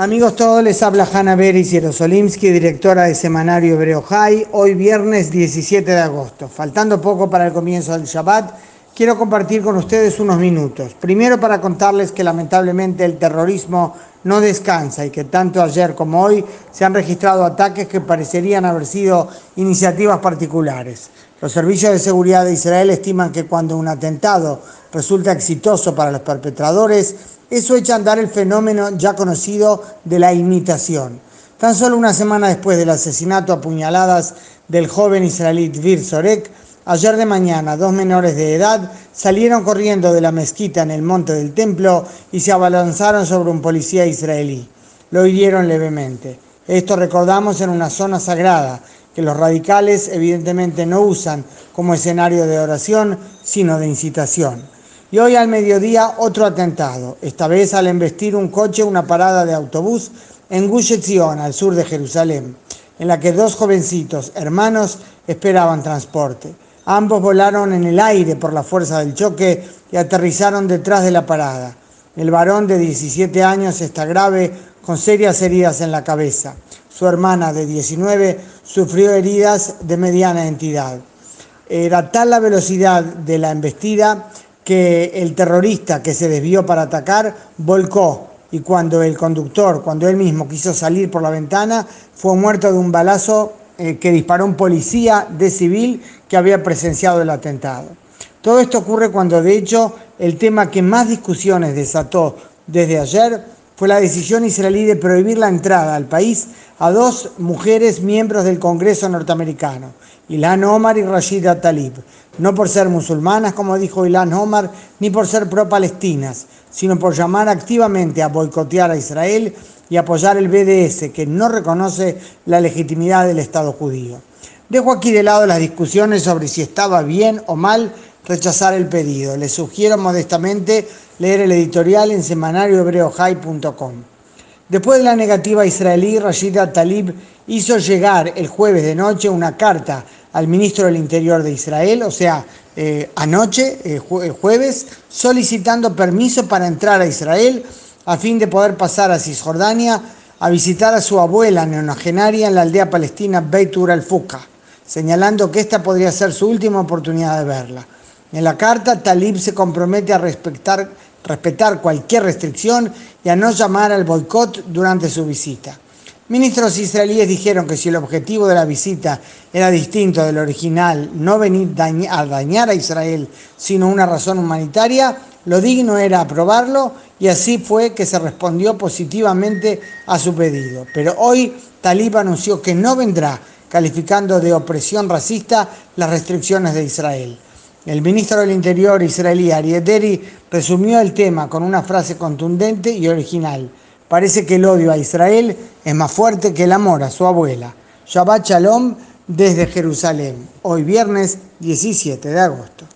Amigos todos, les habla Hanna Beris Yerosolimsky, directora de Semanario Hebreo High, hoy viernes 17 de agosto. Faltando poco para el comienzo del Shabbat, quiero compartir con ustedes unos minutos. Primero para contarles que lamentablemente el terrorismo no descansa y que tanto ayer como hoy se han registrado ataques que parecerían haber sido iniciativas particulares. Los servicios de seguridad de Israel estiman que cuando un atentado resulta exitoso para los perpetradores, eso echa a andar el fenómeno ya conocido de la imitación. Tan solo una semana después del asesinato a puñaladas del joven israelí Dvir Sorek, ayer de mañana dos menores de edad salieron corriendo de la mezquita en el monte del templo y se abalanzaron sobre un policía israelí. Lo hirieron levemente. Esto recordamos en una zona sagrada que los radicales evidentemente no usan como escenario de oración, sino de incitación. Y hoy al mediodía otro atentado, esta vez al embestir un coche una parada de autobús en Gush Etzion, al sur de Jerusalén, en la que dos jovencitos, hermanos, esperaban transporte. Ambos volaron en el aire por la fuerza del choque y aterrizaron detrás de la parada. El varón de 17 años está grave, con serias heridas en la cabeza. Su hermana de 19 sufrió heridas de mediana entidad. Era tal la velocidad de la embestida que el terrorista que se desvió para atacar volcó y cuando el conductor, cuando él mismo quiso salir por la ventana, fue muerto de un balazo eh, que disparó un policía de civil que había presenciado el atentado. Todo esto ocurre cuando de hecho el tema que más discusiones desató desde ayer fue la decisión israelí de prohibir la entrada al país a dos mujeres miembros del Congreso norteamericano, Ilan Omar y Rashida Talib, no por ser musulmanas, como dijo Ilan Omar, ni por ser pro-palestinas, sino por llamar activamente a boicotear a Israel y apoyar el BDS, que no reconoce la legitimidad del Estado judío. Dejo aquí de lado las discusiones sobre si estaba bien o mal rechazar el pedido. Les sugiero modestamente leer el editorial en semanariohebreohigh.com. Después de la negativa israelí, Rashida Talib hizo llegar el jueves de noche una carta al ministro del Interior de Israel, o sea, eh, anoche, eh, el jueves, solicitando permiso para entrar a Israel a fin de poder pasar a Cisjordania a visitar a su abuela neonagenaria en la aldea palestina Beit Ur al-Fuqa, señalando que esta podría ser su última oportunidad de verla. En la carta, Talib se compromete a respetar, respetar cualquier restricción y a no llamar al boicot durante su visita. Ministros israelíes dijeron que si el objetivo de la visita era distinto del original, no venir a dañar a Israel, sino una razón humanitaria, lo digno era aprobarlo y así fue que se respondió positivamente a su pedido. Pero hoy Talib anunció que no vendrá, calificando de opresión racista las restricciones de Israel. El ministro del Interior israelí Ariel Deri resumió el tema con una frase contundente y original. Parece que el odio a Israel es más fuerte que el amor a su abuela. Shabbat Shalom desde Jerusalén, hoy viernes 17 de agosto.